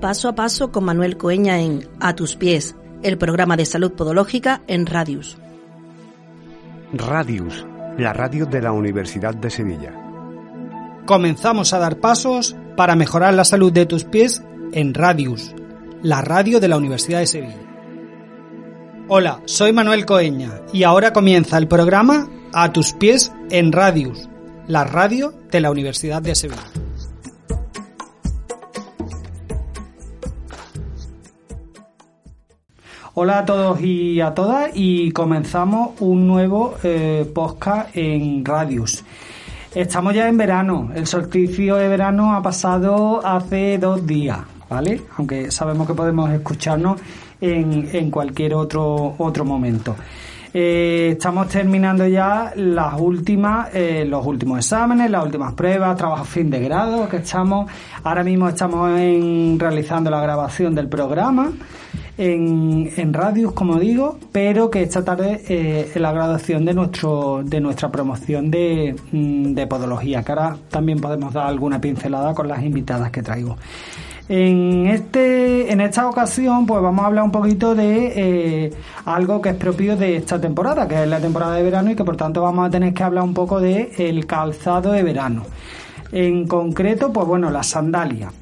Paso a paso con Manuel Coeña en A tus pies, el programa de salud podológica en Radius. Radius, la radio de la Universidad de Sevilla. Comenzamos a dar pasos para mejorar la salud de tus pies en Radius, la radio de la Universidad de Sevilla. Hola, soy Manuel Coeña y ahora comienza el programa A tus pies en Radius, la radio de la Universidad de Sevilla. Hola a todos y a todas y comenzamos un nuevo eh, podcast en Radius. Estamos ya en verano, el solsticio de verano ha pasado hace dos días, ¿vale? Aunque sabemos que podemos escucharnos en, en cualquier otro, otro momento. Eh, estamos terminando ya las últimas, eh, los últimos exámenes, las últimas pruebas, trabajos fin de grado que estamos. Ahora mismo estamos en, realizando la grabación del programa en, en Radius, como digo, pero que esta tarde eh, es la graduación de nuestro de nuestra promoción de, mm, de podología, que ahora también podemos dar alguna pincelada con las invitadas que traigo. En, este, en esta ocasión, pues vamos a hablar un poquito de eh, algo que es propio de esta temporada, que es la temporada de verano y que por tanto vamos a tener que hablar un poco de el calzado de verano. En concreto, pues bueno, las sandalias.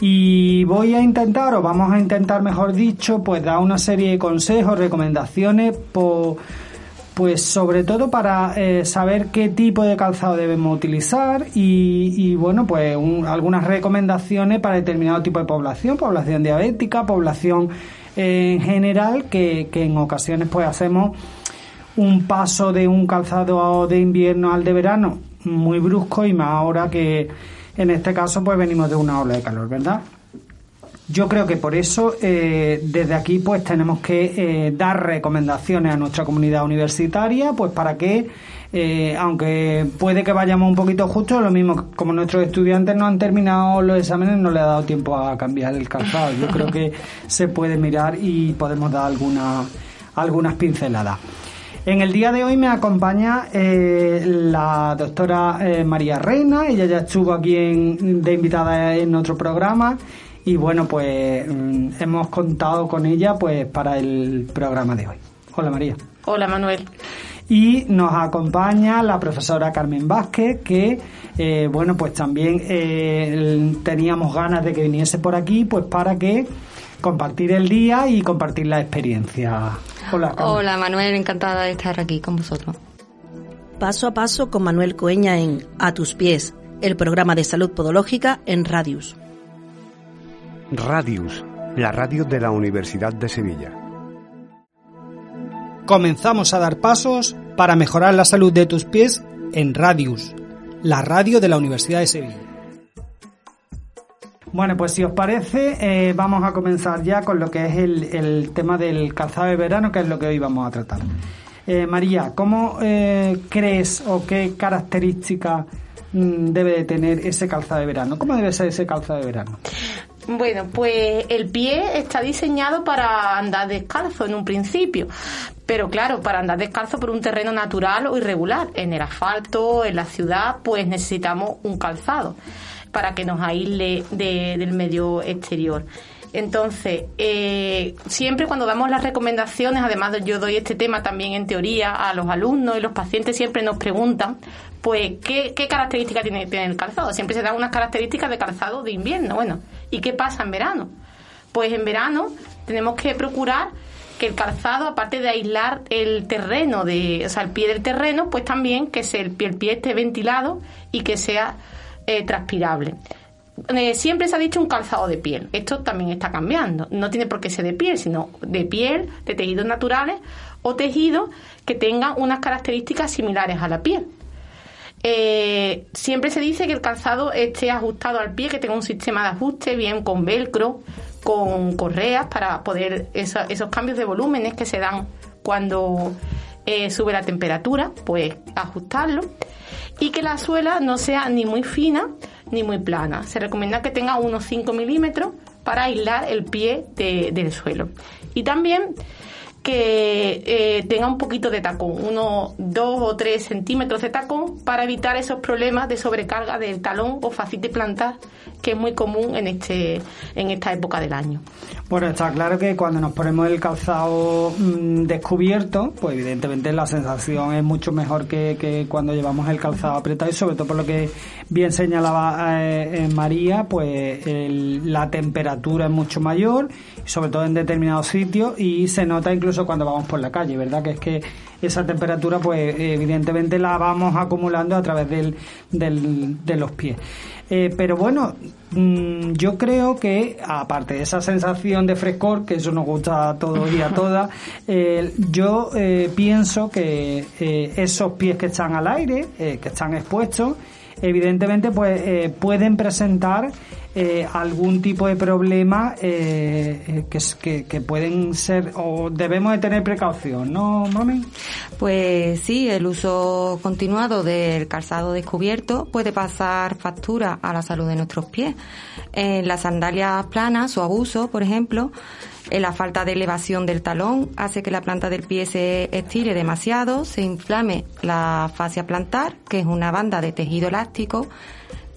Y voy a intentar, o vamos a intentar, mejor dicho, pues dar una serie de consejos, recomendaciones, pues sobre todo para eh, saber qué tipo de calzado debemos utilizar y, bueno, pues algunas recomendaciones para determinado tipo de población, población diabética, población eh, en general, que, que, en ocasiones pues hacemos un paso de un calzado de invierno al de verano muy brusco y más ahora que en este caso pues venimos de una ola de calor, ¿verdad? Yo creo que por eso eh, desde aquí pues tenemos que eh, dar recomendaciones a nuestra comunidad universitaria pues para que eh, aunque puede que vayamos un poquito justo, lo mismo como nuestros estudiantes no han terminado los exámenes, no le ha dado tiempo a cambiar el calzado. Yo creo que se puede mirar y podemos dar alguna, algunas pinceladas. En el día de hoy me acompaña la doctora María Reina, ella ya estuvo aquí de invitada en otro programa y bueno, pues mm, hemos contado con ella pues para el programa de hoy. Hola María. Hola Manuel. Y nos acompaña la profesora Carmen Vázquez, que eh, bueno, pues también eh, teníamos ganas de que viniese por aquí, pues para que compartir el día y compartir la experiencia. Hola, Hola Manuel, encantada de estar aquí con vosotros. Paso a paso con Manuel Coeña en A tus pies, el programa de salud podológica en Radius. Radius, la radio de la Universidad de Sevilla. Comenzamos a dar pasos para mejorar la salud de tus pies en Radius, la radio de la Universidad de Sevilla. Bueno, pues si os parece, eh, vamos a comenzar ya con lo que es el, tema del calzado de verano, que es lo que hoy vamos a tratar. Eh, María, ¿cómo eh, crees o qué características mm, debe de tener ese calzado de verano? ¿Cómo debe ser ese calzado de verano? Bueno, pues el pie está diseñado para andar descalzo en un principio, pero claro, para andar descalzo por un terreno natural o irregular, en el asfalto, en la ciudad, pues necesitamos un calzado para que nos aísle del medio exterior. Entonces, eh, siempre cuando damos las recomendaciones, además yo doy este tema también en teoría a los alumnos y los pacientes siempre nos preguntan, pues, ¿qué, características tiene, el calzado? Siempre se dan unas características de calzado de invierno. Bueno, ¿y qué pasa en verano? Pues en verano tenemos que procurar que el calzado, aparte de aislar el terreno, de, o sea, el pie del terreno, pues también que el pie esté ventilado y que sea eh, transpirable. Eh, siempre se ha dicho un calzado de piel. Esto también está cambiando. No tiene por qué ser de piel, sino de piel, de tejidos naturales o tejidos que tengan unas características similares a la piel. Eh, siempre se dice que el calzado esté ajustado al pie, que tenga un sistema de ajuste, bien con velcro, con correas, para poder esos cambios de volúmenes que se dan cuando eh, sube la temperatura, pues ajustarlo. Y que la suela no sea ni muy fina ni muy plana. Se recomienda que tenga unos 5 milímetros para aislar el pie del suelo. Y también que eh, tenga un poquito de tacón, unos 2 o 3 centímetros de tacón para evitar esos problemas de sobrecarga del talón o facite plantar que es muy común en este en esta época del año. Bueno, está claro que cuando nos ponemos el calzado mm, descubierto, pues evidentemente la sensación es mucho mejor que, cuando llevamos el calzado apretado y sobre todo por lo que bien señalaba eh, María, pues la temperatura es mucho mayor, sobre todo en determinados sitios y se nota incluso cuando vamos por la calle, ¿verdad? Que es que esa temperatura, pues evidentemente la vamos acumulando a través del, de los pies. Eh, pero bueno, mm, yo creo que, aparte de esa sensación de frescor, que eso nos gusta a todos y a todas, eh, yo eh, pienso que esos pies que están al aire, que están expuestos, evidentemente pues pueden presentar eh, algún tipo de problema eh, que, que, pueden ser o debemos de tener precaución, ¿no, mami? Pues sí, el uso continuado del calzado descubierto puede pasar factura a la salud de nuestros pies. En las sandalias planas, su abuso, por ejemplo, la falta de elevación del talón hace que la planta del pie se estire demasiado, se inflame la fascia plantar, que es una banda de tejido elástico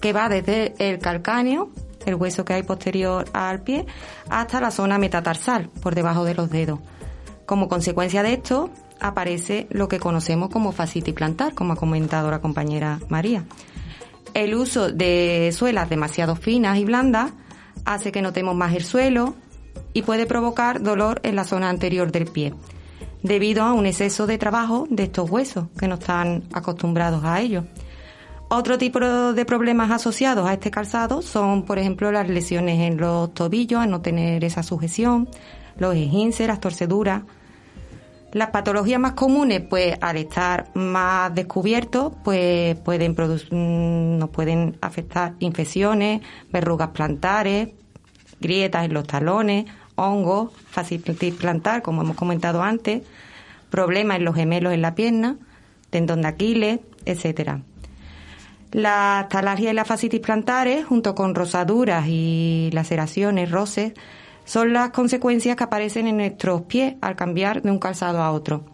que va desde el calcáneo el hueso que hay posterior al pie, hasta la zona metatarsal, por debajo de los dedos. Como consecuencia de esto, aparece lo que conocemos como fascitis plantar, como ha comentado la compañera María. El uso de suelas demasiado finas y blandas hace que notemos más el suelo y puede provocar dolor en la zona anterior del pie, debido a un exceso de trabajo de estos huesos que no están acostumbrados a ello. Otro tipo de problemas asociados a este calzado son, por ejemplo, las lesiones en los tobillos, al no tener esa sujeción, los esguinces, las torceduras. Las patologías más comunes, pues al estar más descubiertos, pues pueden mm, nos pueden afectar infecciones, verrugas plantares, grietas en los talones, hongos, fascitis plantar, como hemos comentado antes, problemas en los gemelos en la pierna, tendón de Aquiles, etcétera. La talargia y la fascitis plantares, junto con rosaduras y laceraciones, roces, son las consecuencias que aparecen en nuestros pies al cambiar de un calzado a otro.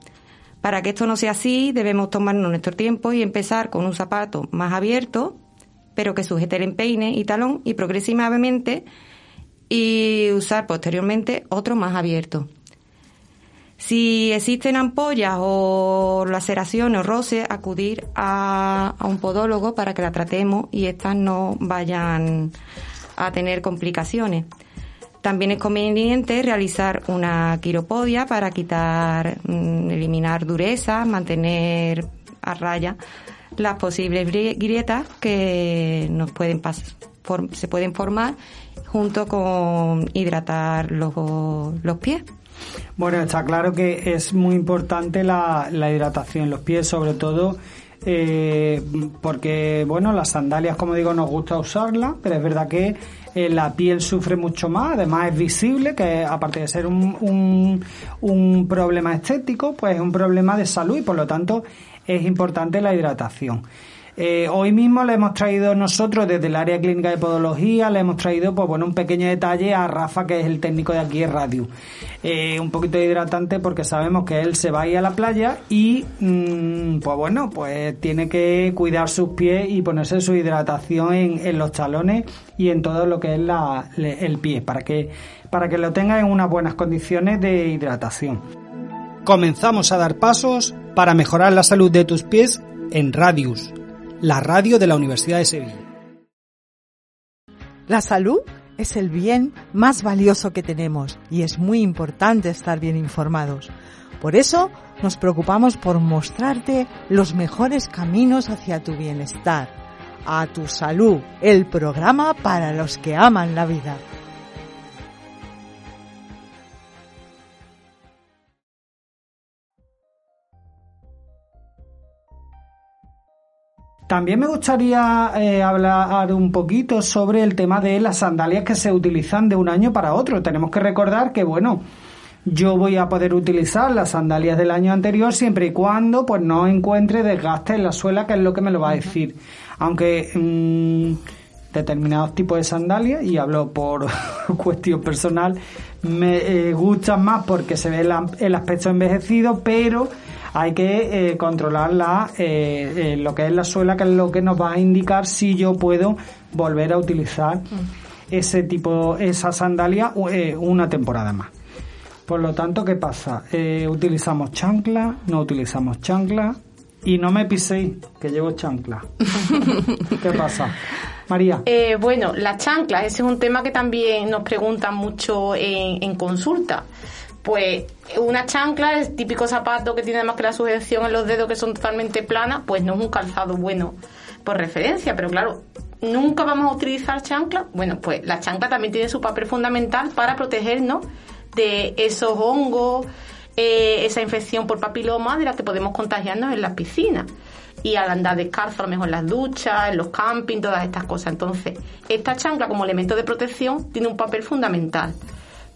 Para que esto no sea así, debemos tomarnos nuestro tiempo y empezar con un zapato más abierto, pero que sujete el empeine y talón, y progresivamente y usar posteriormente otro más abierto. Si existen ampollas o laceraciones o roces, acudir a, un podólogo para que la tratemos y estas no vayan a tener complicaciones. También es conveniente realizar una quiropodia para quitar, mm, eliminar dureza, mantener a raya las posibles grietas que nos pueden se pueden formar junto con hidratar los, los pies. Bueno, está claro que es muy importante la, hidratación en los pies, sobre todo eh, porque, bueno, las sandalias, como digo, nos gusta usarlas, pero es verdad que eh, la piel sufre mucho más, además es visible, que aparte de ser un, un, un problema estético, pues es un problema de salud y por lo tanto es importante la hidratación. Eh, hoy mismo le hemos traído nosotros desde el área clínica de podología, le hemos traído pues bueno un pequeño detalle a Rafa, que es el técnico de aquí en radio. Eh, un poquito de hidratante porque sabemos que él se va a ir a la playa y mm, pues bueno, pues tiene que cuidar sus pies y ponerse su hidratación en, los talones y en todo lo que es la, el pie, para que, para que lo tenga en unas buenas condiciones de hidratación. Comenzamos a dar pasos para mejorar la salud de tus pies en Radius la radio de la Universidad de Sevilla. La salud es el bien más valioso que tenemos y es muy importante estar bien informados. Por eso nos preocupamos por mostrarte los mejores caminos hacia tu bienestar, a tu salud, el programa para los que aman la vida. También me gustaría eh, hablar un poquito sobre el tema de las sandalias que se utilizan de un año para otro. Tenemos que recordar que, bueno, yo voy a poder utilizar las sandalias del año anterior siempre y cuando pues no encuentre desgaste en la suela, que es lo que me lo va a decir. Aunque mm, determinados tipos de sandalias, y hablo por cuestión personal, me eh, gustan más porque se ve el aspecto envejecido, pero hay que eh, controlar la, eh, lo que es la suela, que es lo que nos va a indicar si yo puedo volver a utilizar ese tipo, esa sandalia una temporada más. Por lo tanto, ¿qué pasa? utilizamos chancla, no utilizamos chancla y no me piséis, que llevo chancla. ¿Qué pasa? María. Eh, bueno, las chanclas, ese es un tema que también nos preguntan mucho en, consulta. Pues una chancla, el típico zapato que tiene además que la sujeción en los dedos que son totalmente planas, pues no es un calzado bueno por referencia, pero claro, nunca vamos a utilizar chancla. Bueno, pues la chancla también tiene su papel fundamental para protegernos de esos hongos, eh, esa infección por papiloma de la que podemos contagiarnos en las piscinas y al andar descalzo, a lo mejor las duchas, en los campings, todas estas cosas. Entonces, esta chancla como elemento de protección tiene un papel fundamental,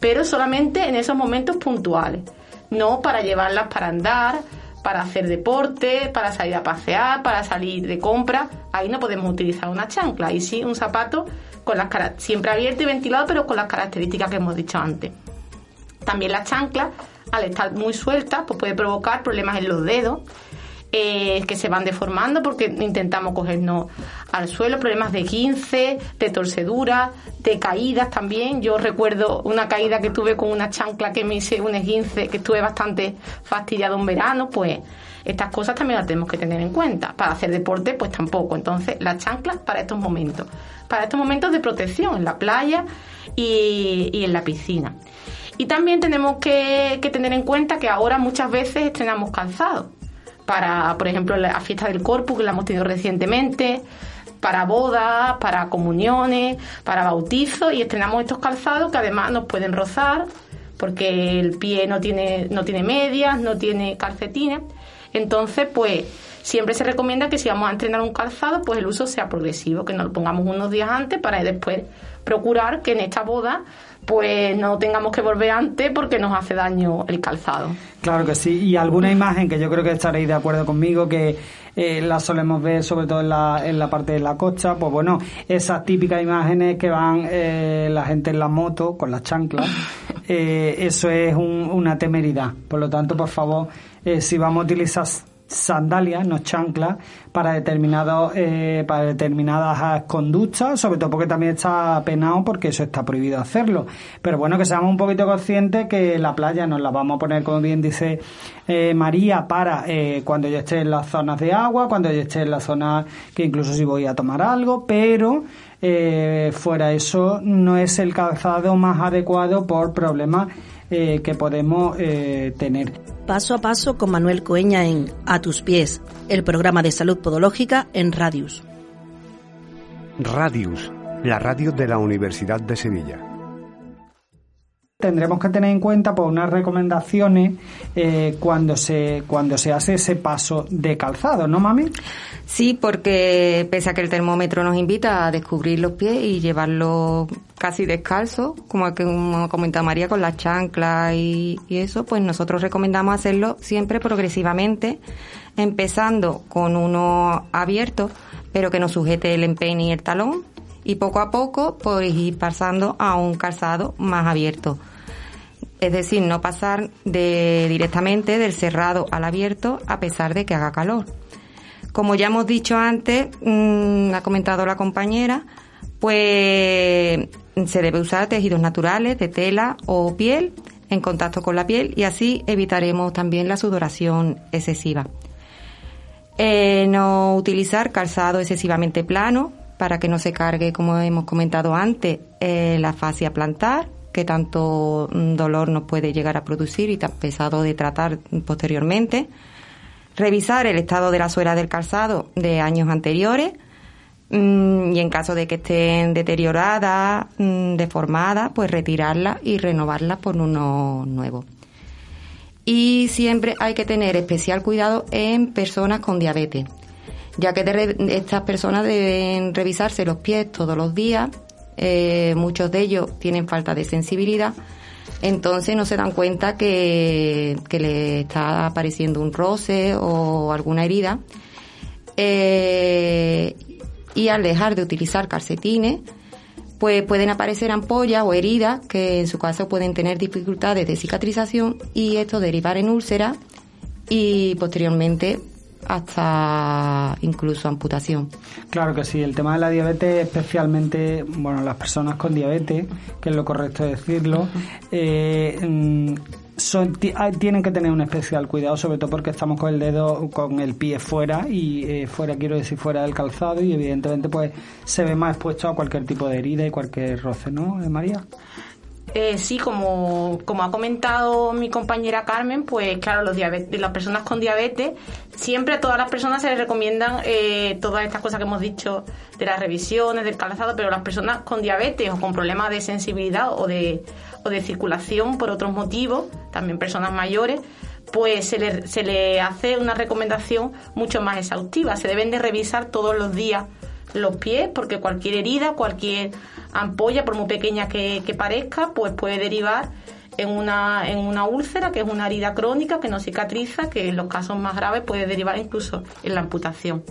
pero solamente en esos momentos puntuales, no para llevarlas para andar, para hacer deporte, para salir a pasear, para salir de compra. Ahí no podemos utilizar una chancla, ahí sí un zapato con las siempre abierto y ventilado, pero con las características que hemos dicho antes. También la chancla, al estar muy suelta, pues puede provocar problemas en los dedos eh, que se van deformando porque intentamos cogernos al suelo, problemas de 15, de torcedura, de caídas también. Yo recuerdo una caída que tuve con una chancla que me hice un esguince, que estuve bastante fastidiado en verano, pues estas cosas también las tenemos que tener en cuenta. Para hacer deporte, pues tampoco. Entonces, las chanclas para estos momentos. Para estos momentos de protección en la playa y, en la piscina. Y también tenemos que, que tener en cuenta que ahora muchas veces estrenamos calzado para, por ejemplo, la fiesta del Corpus, que la hemos tenido recientemente, para bodas, para comuniones, para bautizos, y estrenamos estos calzados que además nos pueden rozar, porque el pie no tiene, no tiene medias, no tiene calcetines. Entonces, pues siempre se recomienda que si vamos a entrenar un calzado, pues el uso sea progresivo, que nos lo pongamos unos días antes para después procurar que en esta boda pues no tengamos que volver antes porque nos hace daño el calzado. Claro que sí, y alguna imagen que yo creo que estaréis de acuerdo conmigo que eh, la solemos ver sobre todo en la, en la parte de la costa, pues bueno, esas típicas imágenes que van eh, la gente en la moto con las chanclas, eh, eso es una temeridad. Por lo tanto, por favor, eh, si vamos a utilizar sandalias, no chanclas, para determinados eh, para determinadas conductas, sobre todo porque también está penado porque eso está prohibido hacerlo. Pero bueno, que seamos un poquito conscientes que la playa nos la vamos a poner, como bien dice eh, María, para eh, cuando yo esté en las zonas de agua, cuando yo esté en la zona que incluso si voy a tomar algo, pero fuera eso no es el calzado más adecuado por problemas que podemos tener paso a paso con Manuel Coeña en A tus pies, el programa de salud podológica en Radius. Radius, la radio de la Universidad de Sevilla. Tendremos que tener en cuenta pues, unas recomendaciones eh, cuando se cuando se hace ese paso de calzado, ¿no, mami? Sí, porque pese a que el termómetro nos invita a descubrir los pies y llevarlos casi descalzo, como, que, comentado María, con las chanclas y, eso, pues nosotros recomendamos hacerlo siempre progresivamente, empezando con uno abierto, pero que nos sujete el empeine y el talón, y poco a poco pues ir pasando a un calzado más abierto. Es decir, no pasar directamente del cerrado al abierto a pesar de que haga calor. Como ya hemos dicho antes, mm, ha comentado la compañera, pues se debe usar tejidos naturales de tela o piel en contacto con la piel y así evitaremos también la sudoración excesiva. Eh, no utilizar calzado excesivamente plano para que no se cargue, como hemos comentado antes, eh, la fascia plantar, que tanto mm, dolor nos puede llegar a producir y tan pesado de tratar posteriormente revisar el estado de la suela del calzado de años anteriores mm, y en caso de que estén deterioradas, mm, deformadas, pues retirarla y renovarla por uno nuevo. Y siempre hay que tener especial cuidado en personas con diabetes, ya que estas personas deben revisarse los pies todos los días, eh, muchos de ellos tienen falta de sensibilidad, entonces no se dan cuenta que, le está apareciendo un roce o alguna herida. Eh, y al dejar de utilizar calcetines, pues pueden aparecer ampollas o heridas que en su caso pueden tener dificultades de cicatrización y esto derivar en úlceras y posteriormente hasta incluso amputación. Claro que sí, el tema de la diabetes, especialmente, bueno, las personas con diabetes, que es lo correcto decirlo, eh, mm, son, tienen que tener un especial cuidado, sobre todo porque estamos con el dedo, con el pie fuera y eh, fuera, quiero decir, fuera del calzado y evidentemente pues se ve más expuesto a cualquier tipo de herida y cualquier roce, ¿no, María? Eh, sí, como, como ha comentado mi compañera Carmen, pues claro, los diabetes, las personas con diabetes, siempre a todas las personas se les recomiendan eh, todas estas cosas que hemos dicho de las revisiones, del calzado, pero las personas con diabetes o con problemas de sensibilidad o de, o de circulación por otros motivos, también personas mayores, pues se le, se le hace una recomendación mucho más exhaustiva. Se deben de revisar todos los días los pies, porque cualquier herida, cualquier ampolla, por muy pequeña que, parezca, pues puede derivar en una, en una úlcera, que es una herida crónica que no cicatriza, que en los casos más graves puede derivar incluso en la amputación.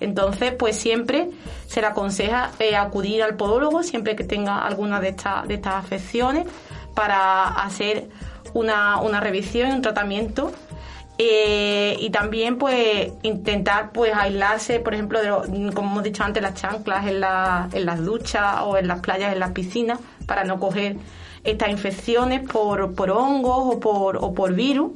Entonces, pues siempre se le aconseja eh, acudir al podólogo siempre que tenga alguna de, estas de estas afecciones para hacer una, una revisión y un tratamiento eh, y también pues intentar pues aislarse, por ejemplo, de como hemos dicho antes, las chanclas en, la, en las duchas o en las playas, en las piscinas, para no coger estas infecciones por, por hongos o por, o por virus.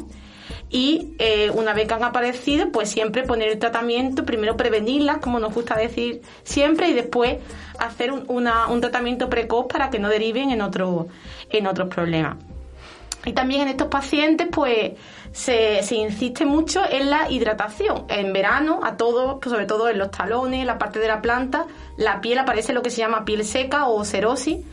Y eh, una vez que han aparecido, pues siempre poner el tratamiento, primero prevenirlas, como nos gusta decir siempre, y después hacer un, un tratamiento precoz para que no deriven en, otro, en otros problemas. Y también en estos pacientes, pues se, insiste mucho en la hidratación. En verano, a todos, pues sobre todo en los talones, la parte de la planta, la piel aparece lo que se llama piel seca o cerosis.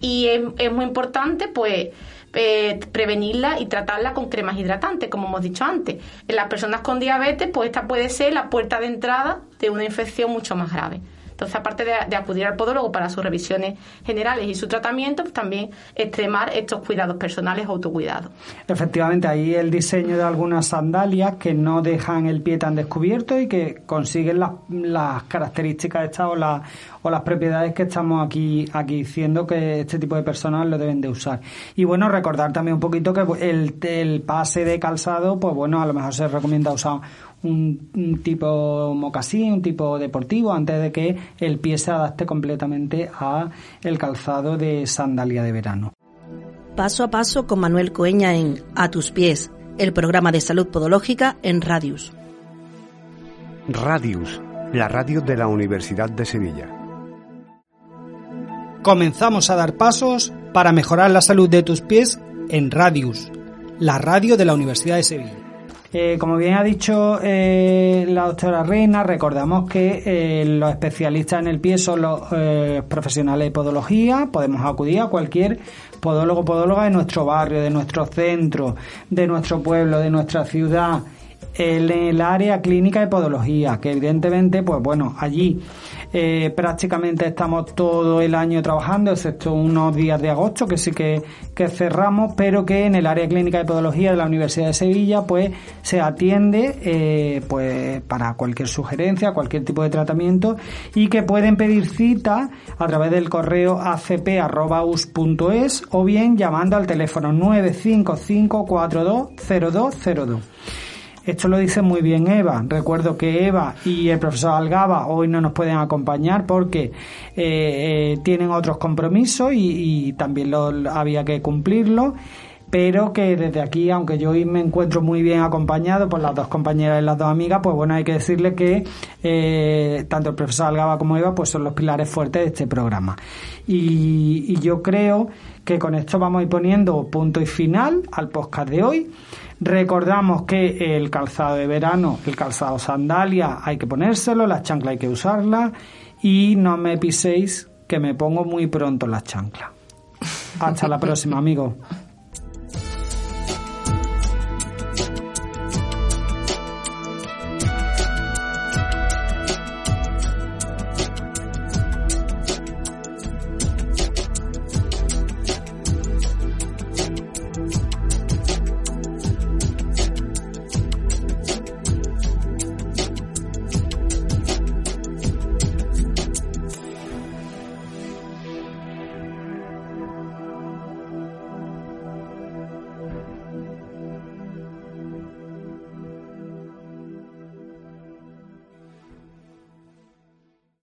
Y es, muy importante, pues, eh, prevenirla y tratarla con cremas hidratantes, como hemos dicho antes. En las personas con diabetes, pues esta puede ser la puerta de entrada de una infección mucho más grave. Entonces, aparte de, acudir al podólogo para sus revisiones generales y su tratamiento, pues también extremar estos cuidados personales o autocuidados. Efectivamente, ahí el diseño de algunas sandalias que no dejan el pie tan descubierto y que consiguen las, características estas o, o las propiedades que estamos aquí, aquí diciendo que este tipo de personas lo deben de usar. Y bueno, recordar también un poquito que el pase de calzado, pues bueno, a lo mejor se recomienda usar un, tipo mocasín, un tipo deportivo, antes de que el pie se adapte completamente a el calzado de sandalia de verano. Paso a paso con Manuel Coeña en A tus pies, el programa de salud podológica en Radius. Radius, la radio de la Universidad de Sevilla. Comenzamos a dar pasos para mejorar la salud de tus pies en Radius, la radio de la Universidad de Sevilla. Eh, como bien ha dicho eh, la doctora Reina, recordamos que eh, los especialistas en el pie son los profesionales de podología. Podemos acudir a cualquier podólogo podóloga de nuestro barrio, de nuestro centro, de nuestro pueblo, de nuestra ciudad, en el área clínica de podología, que evidentemente, pues bueno, allí eh, prácticamente estamos todo el año trabajando, excepto unos días de agosto que sí que, cerramos, pero que en el área clínica de podología de la Universidad de Sevilla pues se atiende eh, pues para cualquier sugerencia, cualquier tipo de tratamiento y que pueden pedir cita a través del correo acp.us.es o bien llamando al teléfono 955420202. Esto lo dice muy bien Eva. Recuerdo que Eva y el profesor Algaba hoy no nos pueden acompañar porque eh, eh, tienen otros compromisos y, también lo, había que cumplirlo pero que desde aquí, aunque yo hoy me encuentro muy bien acompañado por las dos compañeras y las dos amigas, pues bueno, hay que decirle que eh, tanto el profesor Algaba como Eva pues son los pilares fuertes de este programa. Y, y yo creo que con esto vamos a ir poniendo punto y final al podcast de hoy. Recordamos que el calzado de verano, el calzado sandalia, hay que ponérselo, la chancla hay que usarla y no me piséis que me pongo muy pronto la chancla. Hasta la próxima, amigo.